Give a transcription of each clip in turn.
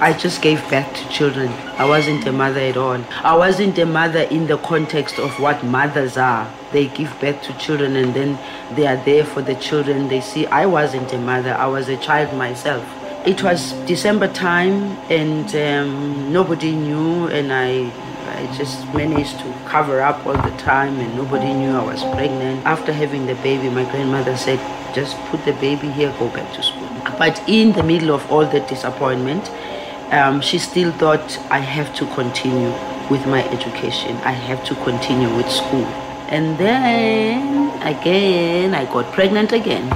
I just gave birth to children. I wasn't a mother at all. I wasn't a mother in the context of what mothers are. They give birth to children and then they are there for the children. They see I wasn't a mother, I was a child myself. It was December time and um, nobody knew, and I, I just managed to cover up all the time, and nobody knew I was pregnant. After having the baby, my grandmother said, just put the baby here, go back to school. But in the middle of all the disappointment, um, she still thought I have to continue with my education. I have to continue with school. And then again, I got pregnant again.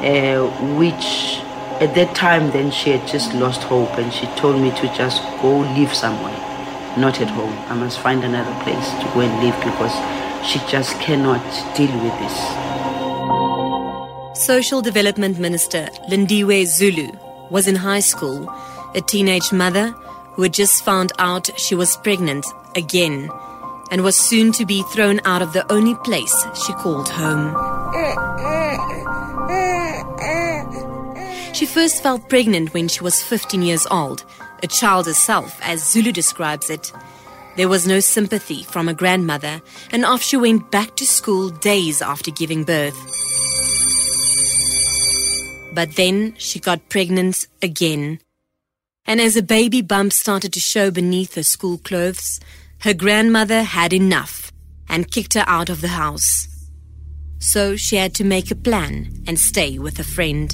Uh, which at that time, then she had just lost hope and she told me to just go live somewhere, not at home. I must find another place to go and live because she just cannot deal with this. Social Development Minister Lindiwe Zulu was in high school, a teenage mother who had just found out she was pregnant again and was soon to be thrown out of the only place she called home. She first felt pregnant when she was 15 years old, a child herself, as Zulu describes it. There was no sympathy from a grandmother, and off she went back to school days after giving birth. But then she got pregnant again. And as a baby bump started to show beneath her school clothes, her grandmother had enough and kicked her out of the house. So she had to make a plan and stay with a friend.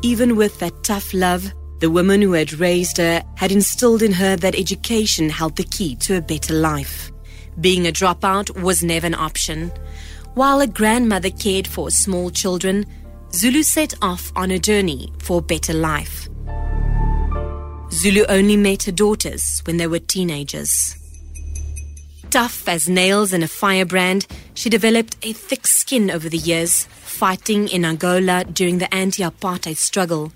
Even with that tough love, the woman who had raised her had instilled in her that education held the key to a better life. Being a dropout was never an option. While a grandmother cared for small children, Zulu set off on a journey for a better life. Zulu only met her daughters when they were teenagers. Tough as nails and a firebrand, she developed a thick skin over the years, fighting in Angola during the anti apartheid struggle.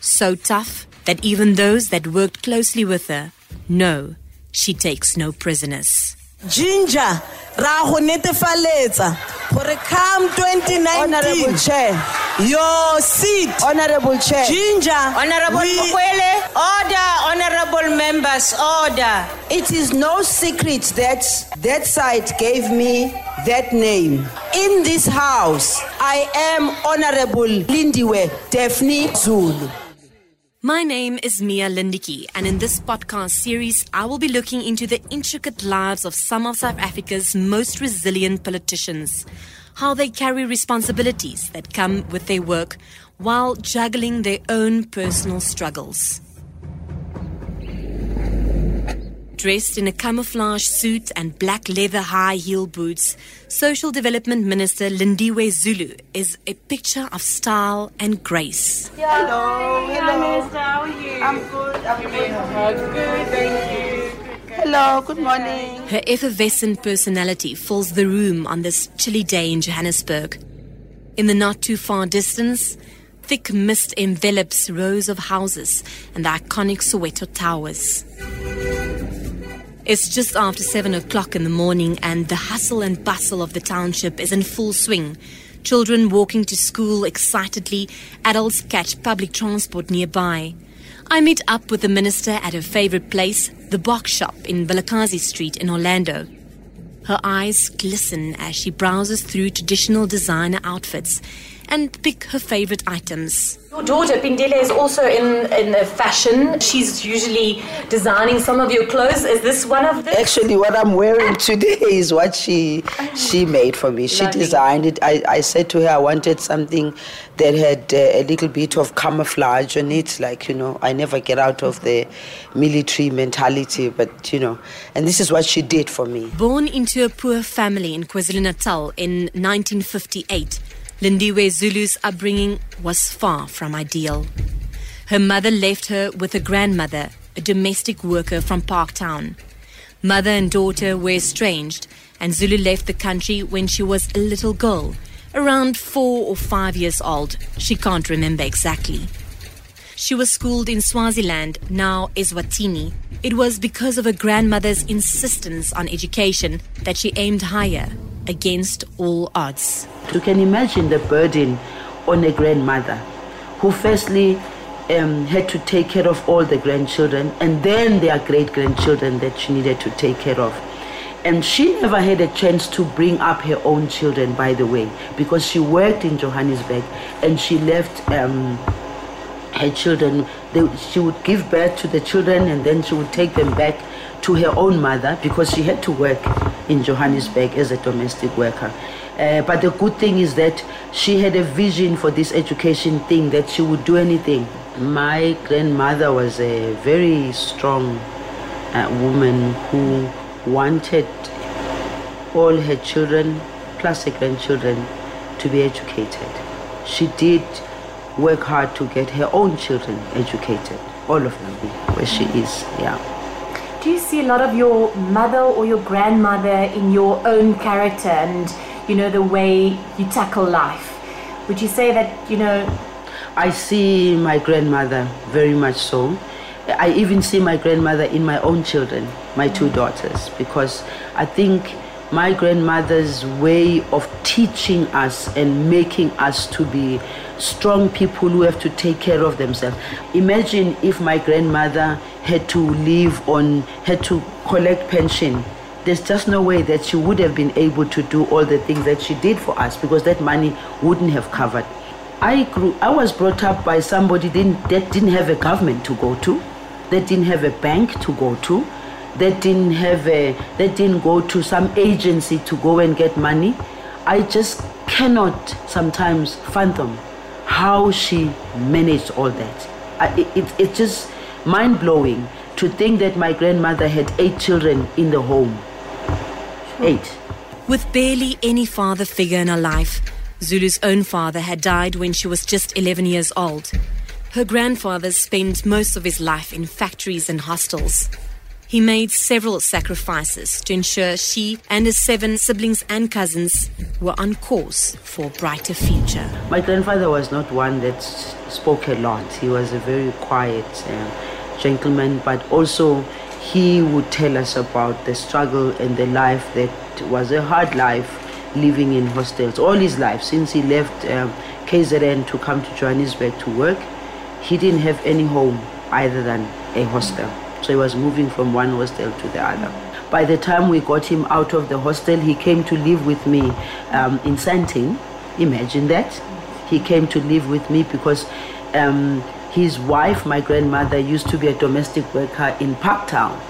So tough that even those that worked closely with her know she takes no prisoners. Ginger, ra go netefaletsa gore come Honorable 2019 Chair, your seat Honorable Chair, Ginger Honorable we- Mukwele, order, honorable members, order. it is no secret that that side gave me that name. In this house, I am Honorable Lindiwe Daphne Zulu. My name is Mia Lindeque, and in this podcast series, I will be looking into the intricate lives of some of South Africa's most resilient politicians, how they carry responsibilities that come with their work while juggling their own personal struggles. Dressed in a camouflage suit and black leather high heel boots, Social Development Minister Lindiwe Zulu is a picture of style and grace. Hello, hello. How are you? I'm good. I'm good. Thank you. Hello, good morning. Her effervescent personality fills the room on this chilly day in Johannesburg. In the not too far distance, thick mist envelops rows of houses and the iconic Soweto towers. It's just after seven o'clock in the morning, and the hustle and bustle of the township is in full swing. Children walking to school excitedly, adults catch public transport nearby. I meet up with the minister at her favorite place, the box shop in Vilakazi Street in Orlando. Her eyes glisten as she browses through traditional designer outfits and pick her favorite items. Your daughter Pindile is also in in the fashion. She's usually designing some of your clothes. Is this one of them? Actually, what I'm wearing today is what she she made for me. She Lovely. designed it. I, I said to her I wanted something that had uh, a little bit of camouflage on it. Like you know, I never get out of the military mentality, but you know, and this is what she did for me. Born into a poor family in KwaZulu Natal in 1958, Lindiwe Zulu's upbringing was far from ideal. Her mother left her with a grandmother, a domestic worker from Parktown. Mother and daughter were estranged, and Zulu left the country when she was a little girl, around four or five years old. She can't remember exactly. She was schooled in Swaziland, now Eswatini. It was because of her grandmother's insistence on education that she aimed higher, against all odds. You can imagine the burden on a grandmother who, firstly, um, had to take care of all the grandchildren and then their great grandchildren that she needed to take care of. And she never had a chance to bring up her own children, by the way, because she worked in Johannesburg and she left um, her children. They, she would give birth to the children and then she would take them back to her own mother because she had to work in Johannesburg as a domestic worker. Uh, but the good thing is that she had a vision for this education thing that she would do anything. My grandmother was a very strong uh, woman who wanted all her children plus her grandchildren to be educated. She did work hard to get her own children educated, all of them where she is, yeah. Do you see a lot of your mother or your grandmother in your own character and, you know, the way you tackle life? Would you say that, you know, I see my grandmother very much so. I even see my grandmother in my own children, my two mm. daughters, because I think my grandmother's way of teaching us and making us to be strong people who have to take care of themselves. Imagine if my grandmother had to live on, had to collect pension. There's just no way that she would have been able to do all the things that she did for us because that money wouldn't have covered. I grew, I was brought up by somebody didn't, that didn't have a government to go to, that didn't have a bank to go to, that didn't have a, that didn't go to some agency to go and get money. I just cannot sometimes fathom how she managed all that. I, it, it, it's just mind blowing to think that my grandmother had eight children in the home. Eight. With barely any father figure in her life, Zulu's own father had died when she was just 11 years old. Her grandfather spent most of his life in factories and hostels. He made several sacrifices to ensure she and his seven siblings and cousins were on course for a brighter future. My grandfather was not one that spoke a lot. He was a very quiet uh, gentleman, but also he would tell us about the struggle and the life that was a hard life living in hostels all his life since he left um, KZN to come to Johannesburg to work. He didn't have any home other than a hostel. So he was moving from one hostel to the other. By the time we got him out of the hostel, he came to live with me um, in Santing. Imagine that. He came to live with me because um, his wife, my grandmother, used to be a domestic worker in Parktown.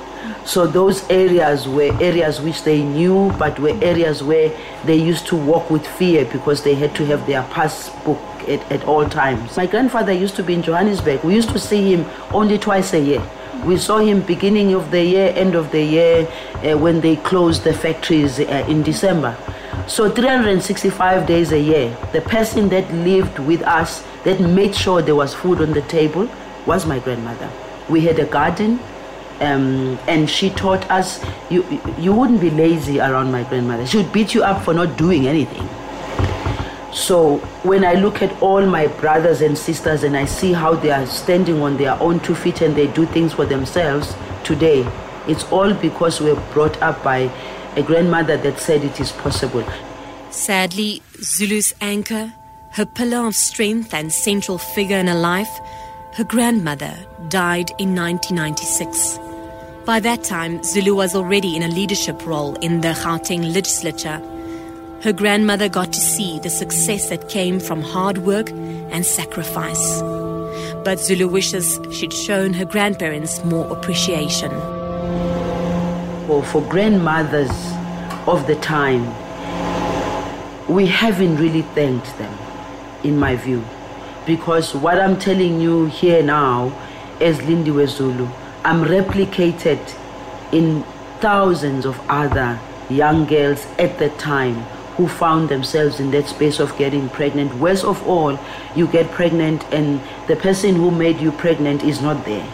So those areas were areas which they knew, but were areas where they used to walk with fear because they had to have their passbook at, at all times. My grandfather used to be in Johannesburg. We used to see him only twice a year. We saw him beginning of the year, end of the year, uh, when they closed the factories uh, in December. So 365 days a year, the person that lived with us, that made sure there was food on the table, was my grandmother. We had a garden, um, and she taught us you you wouldn't be lazy around my grandmother. She would beat you up for not doing anything. So when I look at all my brothers and sisters and I see how they are standing on their own two feet and they do things for themselves today, it's all because we were brought up by a grandmother that said it is possible. Sadly, Zulu's anchor, her pillar of strength and central figure in her life, her grandmother died in 1996. By that time, Zulu was already in a leadership role in the Gauteng legislature. Her grandmother got to see the success that came from hard work and sacrifice. But Zulu wishes she'd shown her grandparents more appreciation. Well, for grandmothers of the time, we haven't really thanked them, in my view. Because what I'm telling you here now as Lindiwe Zulu, I'm replicated in thousands of other young girls at the time who found themselves in that space of getting pregnant. Worst of all, you get pregnant and the person who made you pregnant is not there.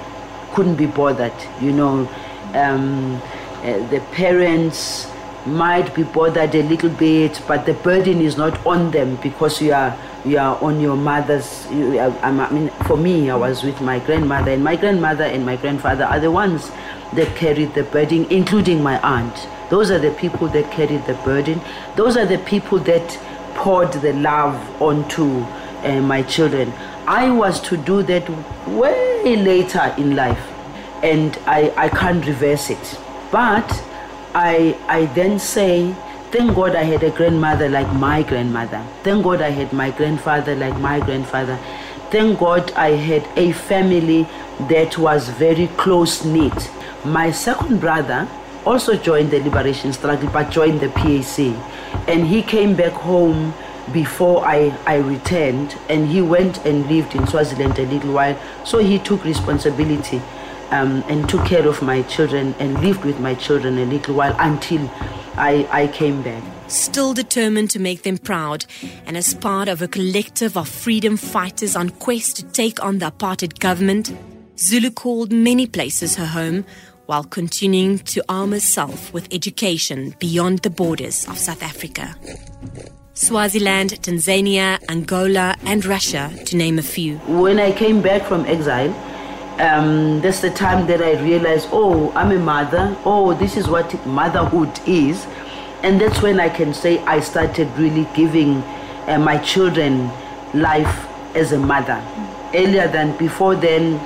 Couldn't be bothered, you know. Um, uh, the parents might be bothered a little bit, but the burden is not on them because you are you are on your mother's. You, I, I mean, for me, I was with my grandmother, and my grandmother and my grandfather are the ones that carried the burden, including my aunt. Those are the people that carried the burden. Those are the people that poured the love onto uh, my children. I was to do that way later in life, and I, I can't reverse it. But I, I then say, thank God I had a grandmother like my grandmother. Thank God I had my grandfather like my grandfather. Thank God I had a family that was very close knit. My second brother also joined the liberation struggle but joined the PAC. And he came back home before I, I returned and he went and lived in Swaziland a little while. So he took responsibility um, and took care of my children and lived with my children a little while until I, I came back. Still determined to make them proud, and as part of a collective of freedom fighters on quest to take on the apartheid government, Zulu called many places her home while continuing to arm herself with education beyond the borders of South Africa. Swaziland, Tanzania, Angola, and Russia, to name a few. When I came back from exile, um, that's the time that I realized, oh, I'm a mother. Oh, this is what motherhood is. And that's when I can say I started really giving uh, my children life as a mother. Earlier than before then,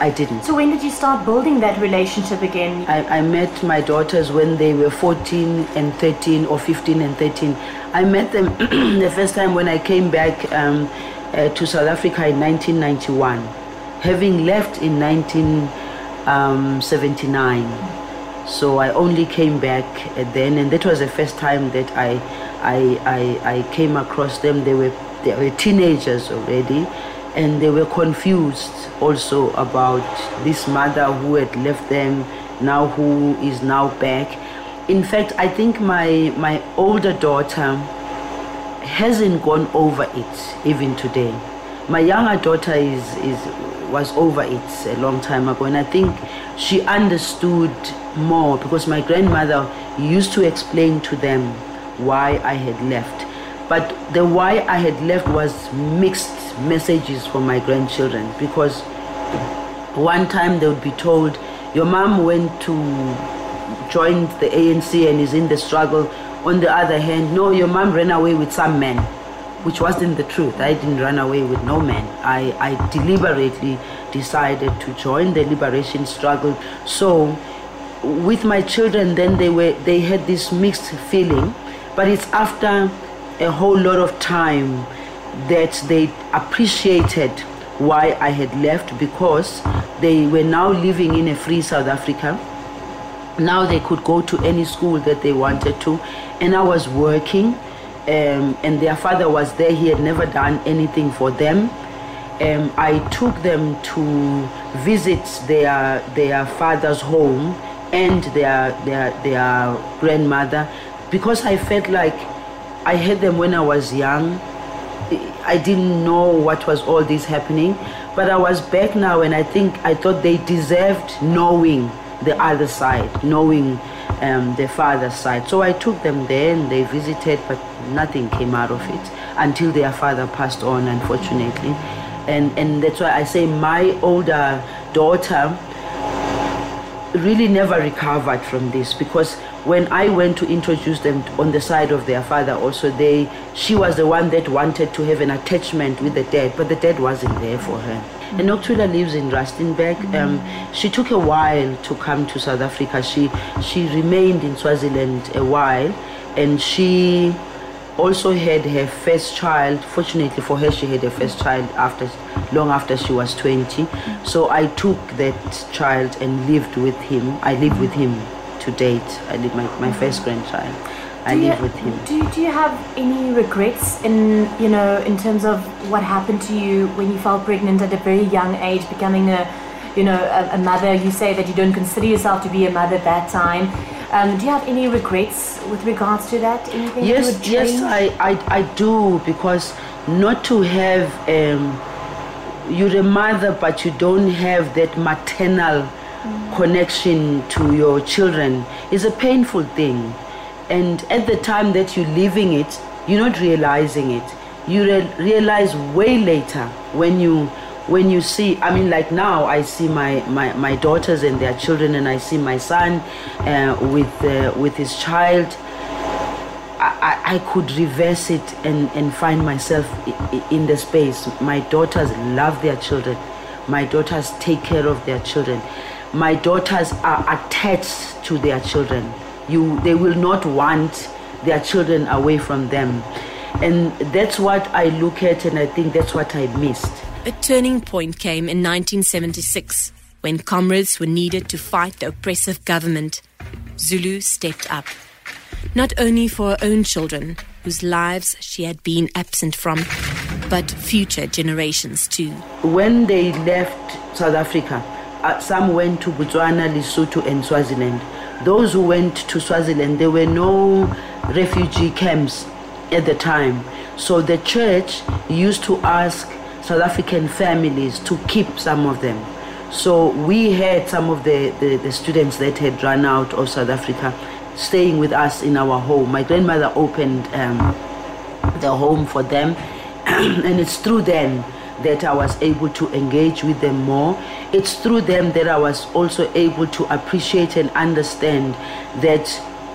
I didn't. So when did you start building that relationship again? I, I met my daughters when they were 14 and 13 or 15 and 13. I met them the first time when I came back um, uh, to South Africa in 1991, having left in 1979. So I only came back then, and that was the first time that I, I, I, I came across them. They were, they were teenagers already, and they were confused also about this mother who had left them, now who is now back. In fact, I think my my older daughter hasn't gone over it even today. My younger daughter is is was over it a long time ago, and I think she understood more because my grandmother used to explain to them why I had left. But the why I had left was mixed messages for my grandchildren because one time they would be told, Your mom went to join the ANC and is in the struggle. On the other hand, no, your mom ran away with some man, which wasn't the truth. I didn't run away with no man. I, I deliberately decided to join the liberation struggle. So with my children then they were they had this mixed feeling, but it's after a whole lot of time that they appreciated why I had left because they were now living in a free South Africa. Now they could go to any school that they wanted to, and I was working, um, and their father was there. He had never done anything for them. Um, I took them to visit their their father's home and their their their grandmother because I felt like I had them when I was young I didn't know what was all this happening, but I was back now, and I think I thought they deserved knowing the other side, knowing um, the father's side. So I took them there, and they visited, but nothing came out of it until their father passed on, unfortunately. And and that's why I say my older daughter really never recovered from this because when I went to introduce them on the side of their father, also they, she was the one that wanted to have an attachment with the dad, but the dad wasn't there for her. And Noctula lives in Rustenburg. Um, she took a while to come to South Africa. She she remained in Swaziland a while, and she also had her first child. Fortunately for her, she had her first child after long after she was 20. So I took that child and lived with him. I lived with him to date. I live my, my first grandchild. I Do you- with him. Do you, do you have any regrets in you know in terms of what happened to you when you fell pregnant at a very young age, becoming a you know a, a mother? You say that you don't consider yourself to be a mother at that time. Um, do you have any regrets with regards to that? Anything Yes, yes. I, I, I do because not to have um, you're a mother, but you don't have that maternal connection to your children is a painful thing. And at the time that you're living it, you're not realizing it. You re- realize way later when you when you see i mean like now i see my my, my daughters and their children and i see my son uh, with uh, with his child I, I could reverse it and, and find myself i- i- in the space. My daughters love their children. My daughters take care of their children. My daughters are attached to their children. You, they will not want their children away from them. And that's what I look at, and I think that's what I missed. A turning point came in 1976 when comrades were needed to fight the oppressive government. Zulu stepped up. Not only for her own children, whose lives she had been absent from, but future generations too. when they left South Africa, uh, some went to Botswana, Lesotho, and Swaziland. Those who went to Swaziland, there were no refugee camps at the time. So the church used to ask South African families to keep some of them. So we had some of the, the, the students that had run out of South Africa staying with us in our home. My grandmother opened um, the home for them and it's through them that I was able to engage with them more. It's through them that I was also able to appreciate and understand that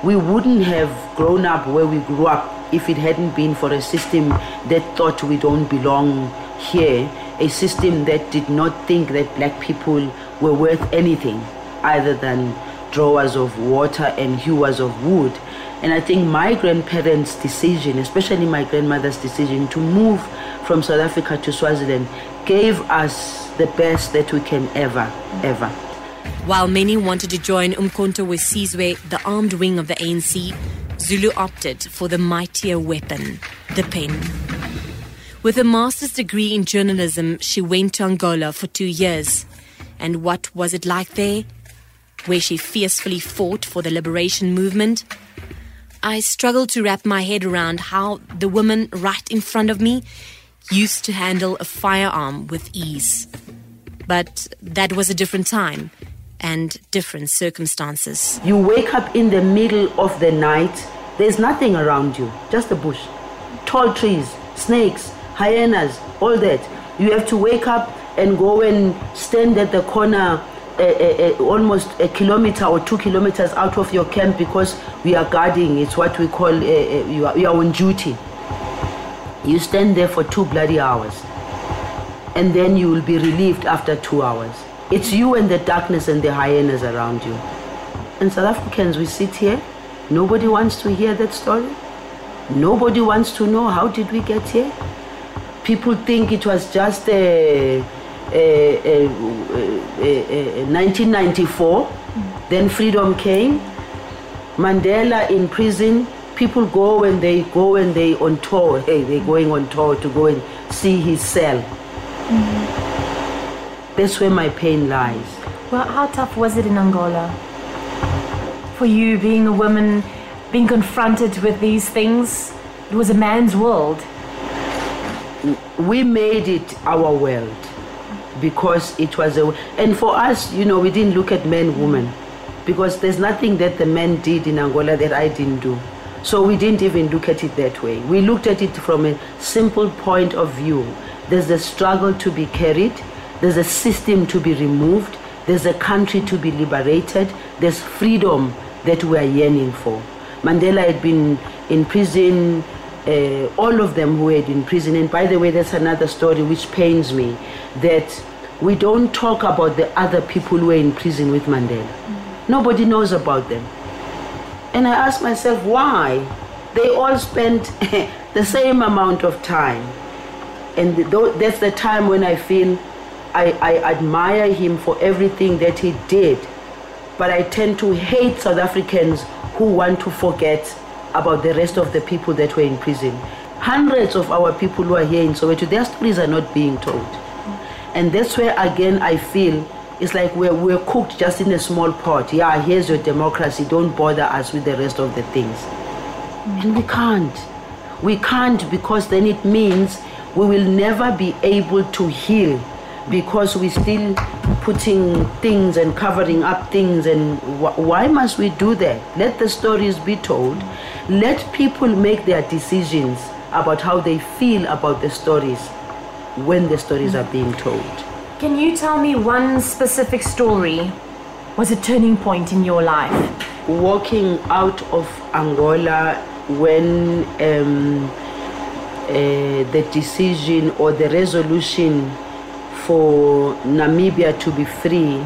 we wouldn't have grown up where we grew up if it hadn't been for a system that thought we don't belong here, a system that did not think that black people were worth anything other than drawers of water and hewers of wood. And I think my grandparents' decision, especially my grandmother's decision to move from South Africa to Swaziland, gave us the best that we can ever, ever. While many wanted to join Umkhonto Wesizwe, the armed wing of the ANC, Zulu opted for the mightier weapon, the pen. With a master's degree in journalism, she went to Angola for two years. And what was it like there? Where she fiercely fought for the liberation movement? I struggled to wrap my head around how the woman right in front of me used to handle a firearm with ease. But that was a different time and different circumstances. You wake up in the middle of the night, there's nothing around you, just a bush. Tall trees, snakes, hyenas, all that. You have to wake up and go and stand at the corner uh, uh, uh, almost a kilometer or two kilometers out of your camp because we are guarding. It's what we call uh, uh, you, are, you are on duty. You stand there for two bloody hours and then you will be relieved after two hours. It's you and the darkness and the hyenas around you. And South Africans, we sit here. Nobody wants to hear that story. Nobody wants to know how did we get here. People think it was just a, a, a, a, a 1994. Then freedom came. Mandela in prison. People go and they go and they on tour. Hey, they're going on tour to go and see his cell. Mm-hmm. That's where my pain lies. Well, how tough was it in Angola? For you, being a woman, being confronted with these things, it was a man's world. We made it our world because it was a and for us you know we didn't look at men women because there's nothing that the men did in angola that i didn't do. So we didn't even look at it that way. We looked at it from a simple point of view. There's a struggle to be carried. There's a system to be removed. There's a country to be liberated. There's freedom that we are yearning for. Mandela had been in prison uh, all of them who were in prison. And by the way, that's another story which pains me that we don't talk about the other people who were in prison with Mandela. Nobody knows about them. And I ask myself, why? They all spent the same amount of time. And tho- that's the time when I feel I, I admire him for everything that he did. But I tend to hate South Africans who want to forget about the rest of the people that were in prison. Hundreds of our people who are here in Soweto, their stories are not being told. And that's where, again, I feel it's like we're, we're cooked just in a small pot. Yeah, here's your democracy. Don't bother us with the rest of the things. And we can't. We can't because then it means we will never be able to heal because we're still putting things and covering up things. And wh- why must we do that? Let the stories be told. Let people make their decisions about how they feel about the stories when the stories are being told. Can you tell me one specific story was a turning point in your life? walking out of Angola when um, uh, the decision or the resolution for Namibia to be free,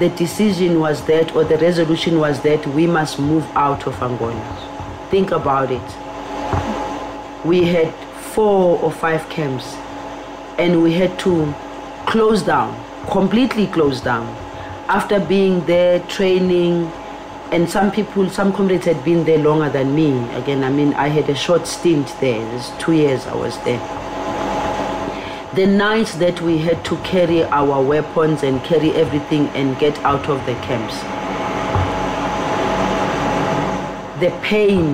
the decision was that, or the resolution was that we must move out of Angola. Think about it. We had four or five camps, and we had to close down, completely close down. After being there, training, and some people, some comrades had been there longer than me. Again, I mean, I had a short stint there. It was two years I was there. The nights that we had to carry our weapons and carry everything and get out of the camps. The pain,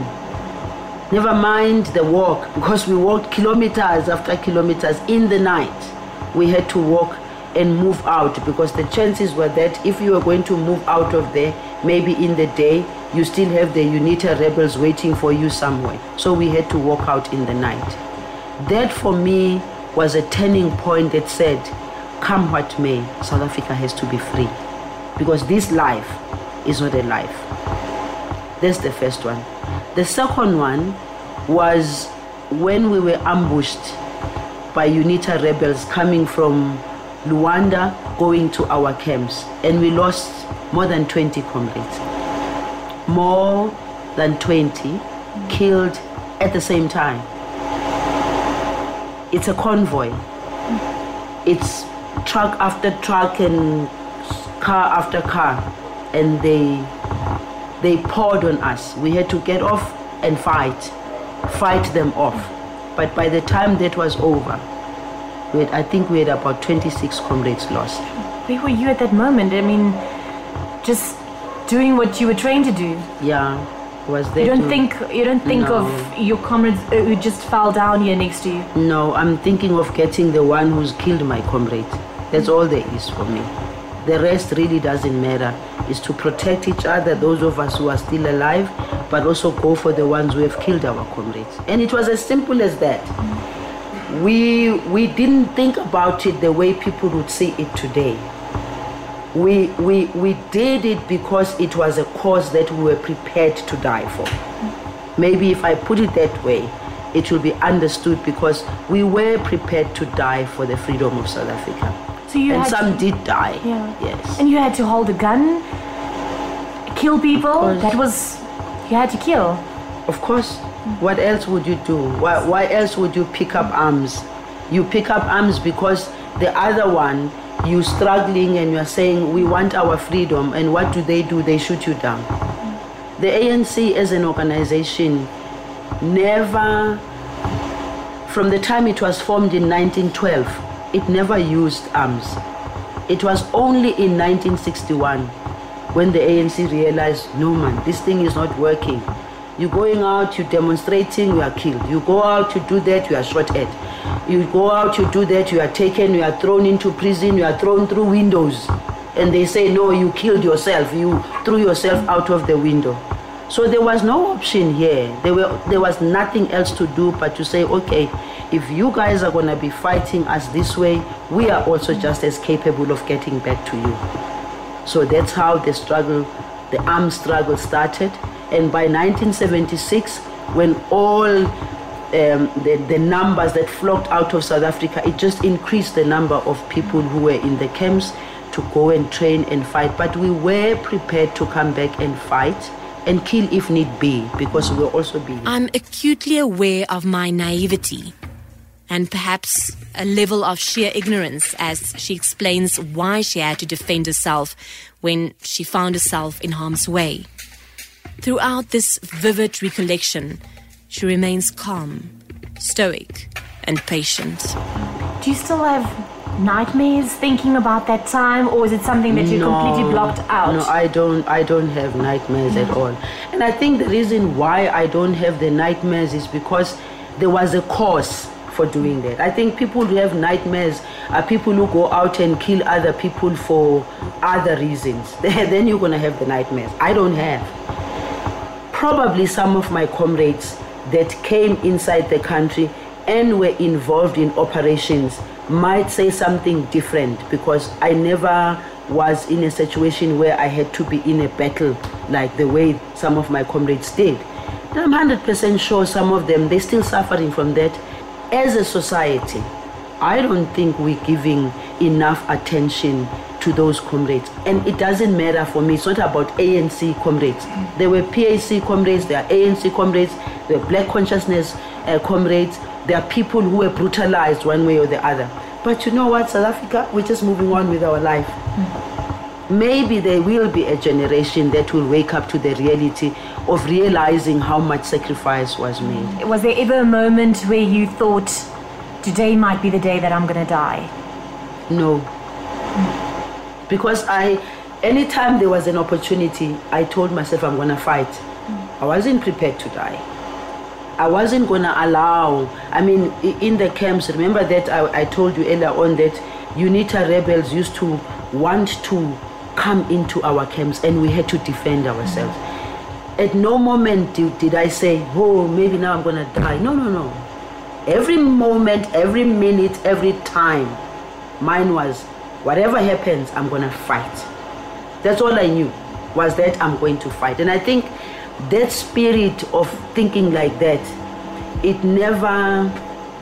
never mind the walk, because we walked kilometers after kilometers in the night. We had to walk and move out because the chances were that if you were going to move out of there, maybe in the day, you still have the UNITA rebels waiting for you somewhere. So we had to walk out in the night. That for me was a turning point that said, come what may, South Africa has to be free. Because this life is not a life. That's the first one. The second one was when we were ambushed by UNITA rebels coming from Luanda going to our camps, and we lost more than 20 comrades. More than 20 killed at the same time. It's a convoy. It's truck after truck and car after car, and they they poured on us. We had to get off and fight, fight them off. But by the time that was over, we had, I think we had about 26 comrades lost. Where were you at that moment? I mean, just doing what you were trained to do. Yeah, was there. You don't to- think you don't think No. of your comrades uh, who just fell down here next to you. No, I'm thinking of getting the one who's killed my comrade. That's all there is for me. The rest really doesn't matter. Is to protect each other, those of us who are still alive, but also go for the ones who have killed our comrades. And it was as simple as that. We we didn't think about it the way people would see it today. We we we did it because it was a cause that we were prepared to die for. Maybe if I put it that way, it will be understood because we were prepared to die for the freedom of South Africa. So you and had some to, did die. Yeah. Yes. And you had to hold a gun, kill people. That was you had to kill. Of course. What else would you do? Why, why else would you pick up arms? You pick up arms because the other one, you struggling and you're saying, we want our freedom. And what do they do? They shoot you down. The ANC as an organization never, from the time it was formed in 1912, it never used arms. It was only in 1961 when the ANC realized, no man, this thing is not working. You're going out, you're demonstrating, you are killed. You go out to do that, you are shot at. You go out, you do that, you are taken, you are thrown into prison, you are thrown through windows. And they say, no, you killed yourself, you threw yourself out of the window. So there was no option here. There, were, there was nothing else to do but to say, okay, if you guys are going to be fighting us this way, we are also just as capable of getting back to you. So that's how the struggle, the armed struggle started. And by 1976, when all um, the, the numbers that flocked out of South Africa, it just increased the number of people who were in the camps to go and train and fight. But we were prepared to come back and fight and kill if need be, because we were also being. I'm acutely aware of my naivety and perhaps a level of sheer ignorance as she explains why she had to defend herself when she found herself in harm's way. Throughout this vivid recollection, she remains calm, stoic, and patient. Do you still have nightmares thinking about that time, or is it something that you completely blocked out? No, I don't. I don't have nightmares at all. And I think the reason why I don't have the nightmares is because there was a cause for doing that. I think people who have nightmares are people who go out and kill other people for other reasons. then you're gonna have the nightmares. I don't have. Probably some of my comrades that came inside the country and were involved in operations might say something different because I never was in a situation where I had to be in a battle like the way some of my comrades did. I'm 100% sure some of them, they're still suffering from that. As a society, I don't think we're giving enough attention to those comrades. And it doesn't matter for me, it's not about ANC comrades. There were PAC comrades, there are ANC comrades, there are black consciousness uh, comrades, there are people who were brutalized one way or the other. But you know what, South Africa, we're just moving on with our life. Maybe there will be a generation that will wake up to the reality of realizing how much sacrifice was made. Was there ever a moment where you thought, today might be the day that I'm going to die? No. Because I, anytime there was an opportunity, I told myself I'm gonna fight. Mm. I wasn't prepared to die. I wasn't gonna allow. I mean, in the camps, remember that I, I told you earlier on that UNITA rebels used to want to come into our camps and we had to defend ourselves. Mm. At no moment did, did I say, oh, maybe now I'm gonna die. No, no, no. Every moment, every minute, every time, mine was, whatever happens, I'm gonna fight. That's all I knew was that I'm going to fight. And I think that spirit of thinking like that, it never,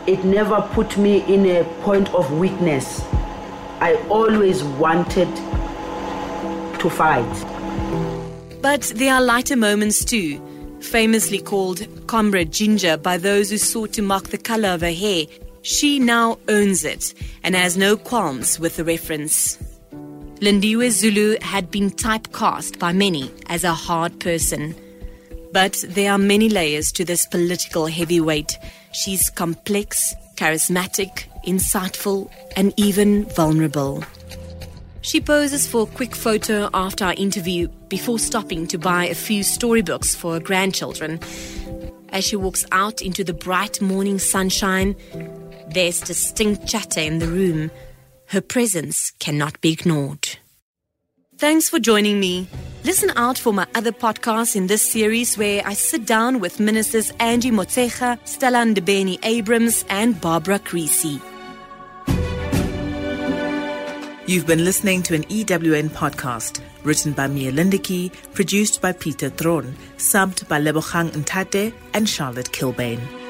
it never put me in a point of weakness. I always wanted to fight. But there are lighter moments too, famously called Comrade Ginger by those who sought to mark the color of her hair. She now owns it and has no qualms with the reference. Lindiwe Zulu had been typecast by many as a hard person. But there are many layers to this political heavyweight. She's complex, charismatic, insightful, and even vulnerable. She poses for a quick photo after our interview before stopping to buy a few storybooks for her grandchildren. As she walks out into the bright morning sunshine, there's distinct chatter in the room. Her presence cannot be ignored. Thanks for joining me. Listen out for my other podcasts in this series where I sit down with ministers Angie Motshekga, Stella Ndabeni Abrahams, and Barbara Creecy. You've been listening to an EWN podcast written by Mia Lindeque, produced by Peter Thron, subbed by Lebogang Ntate and Charlotte Kilbane.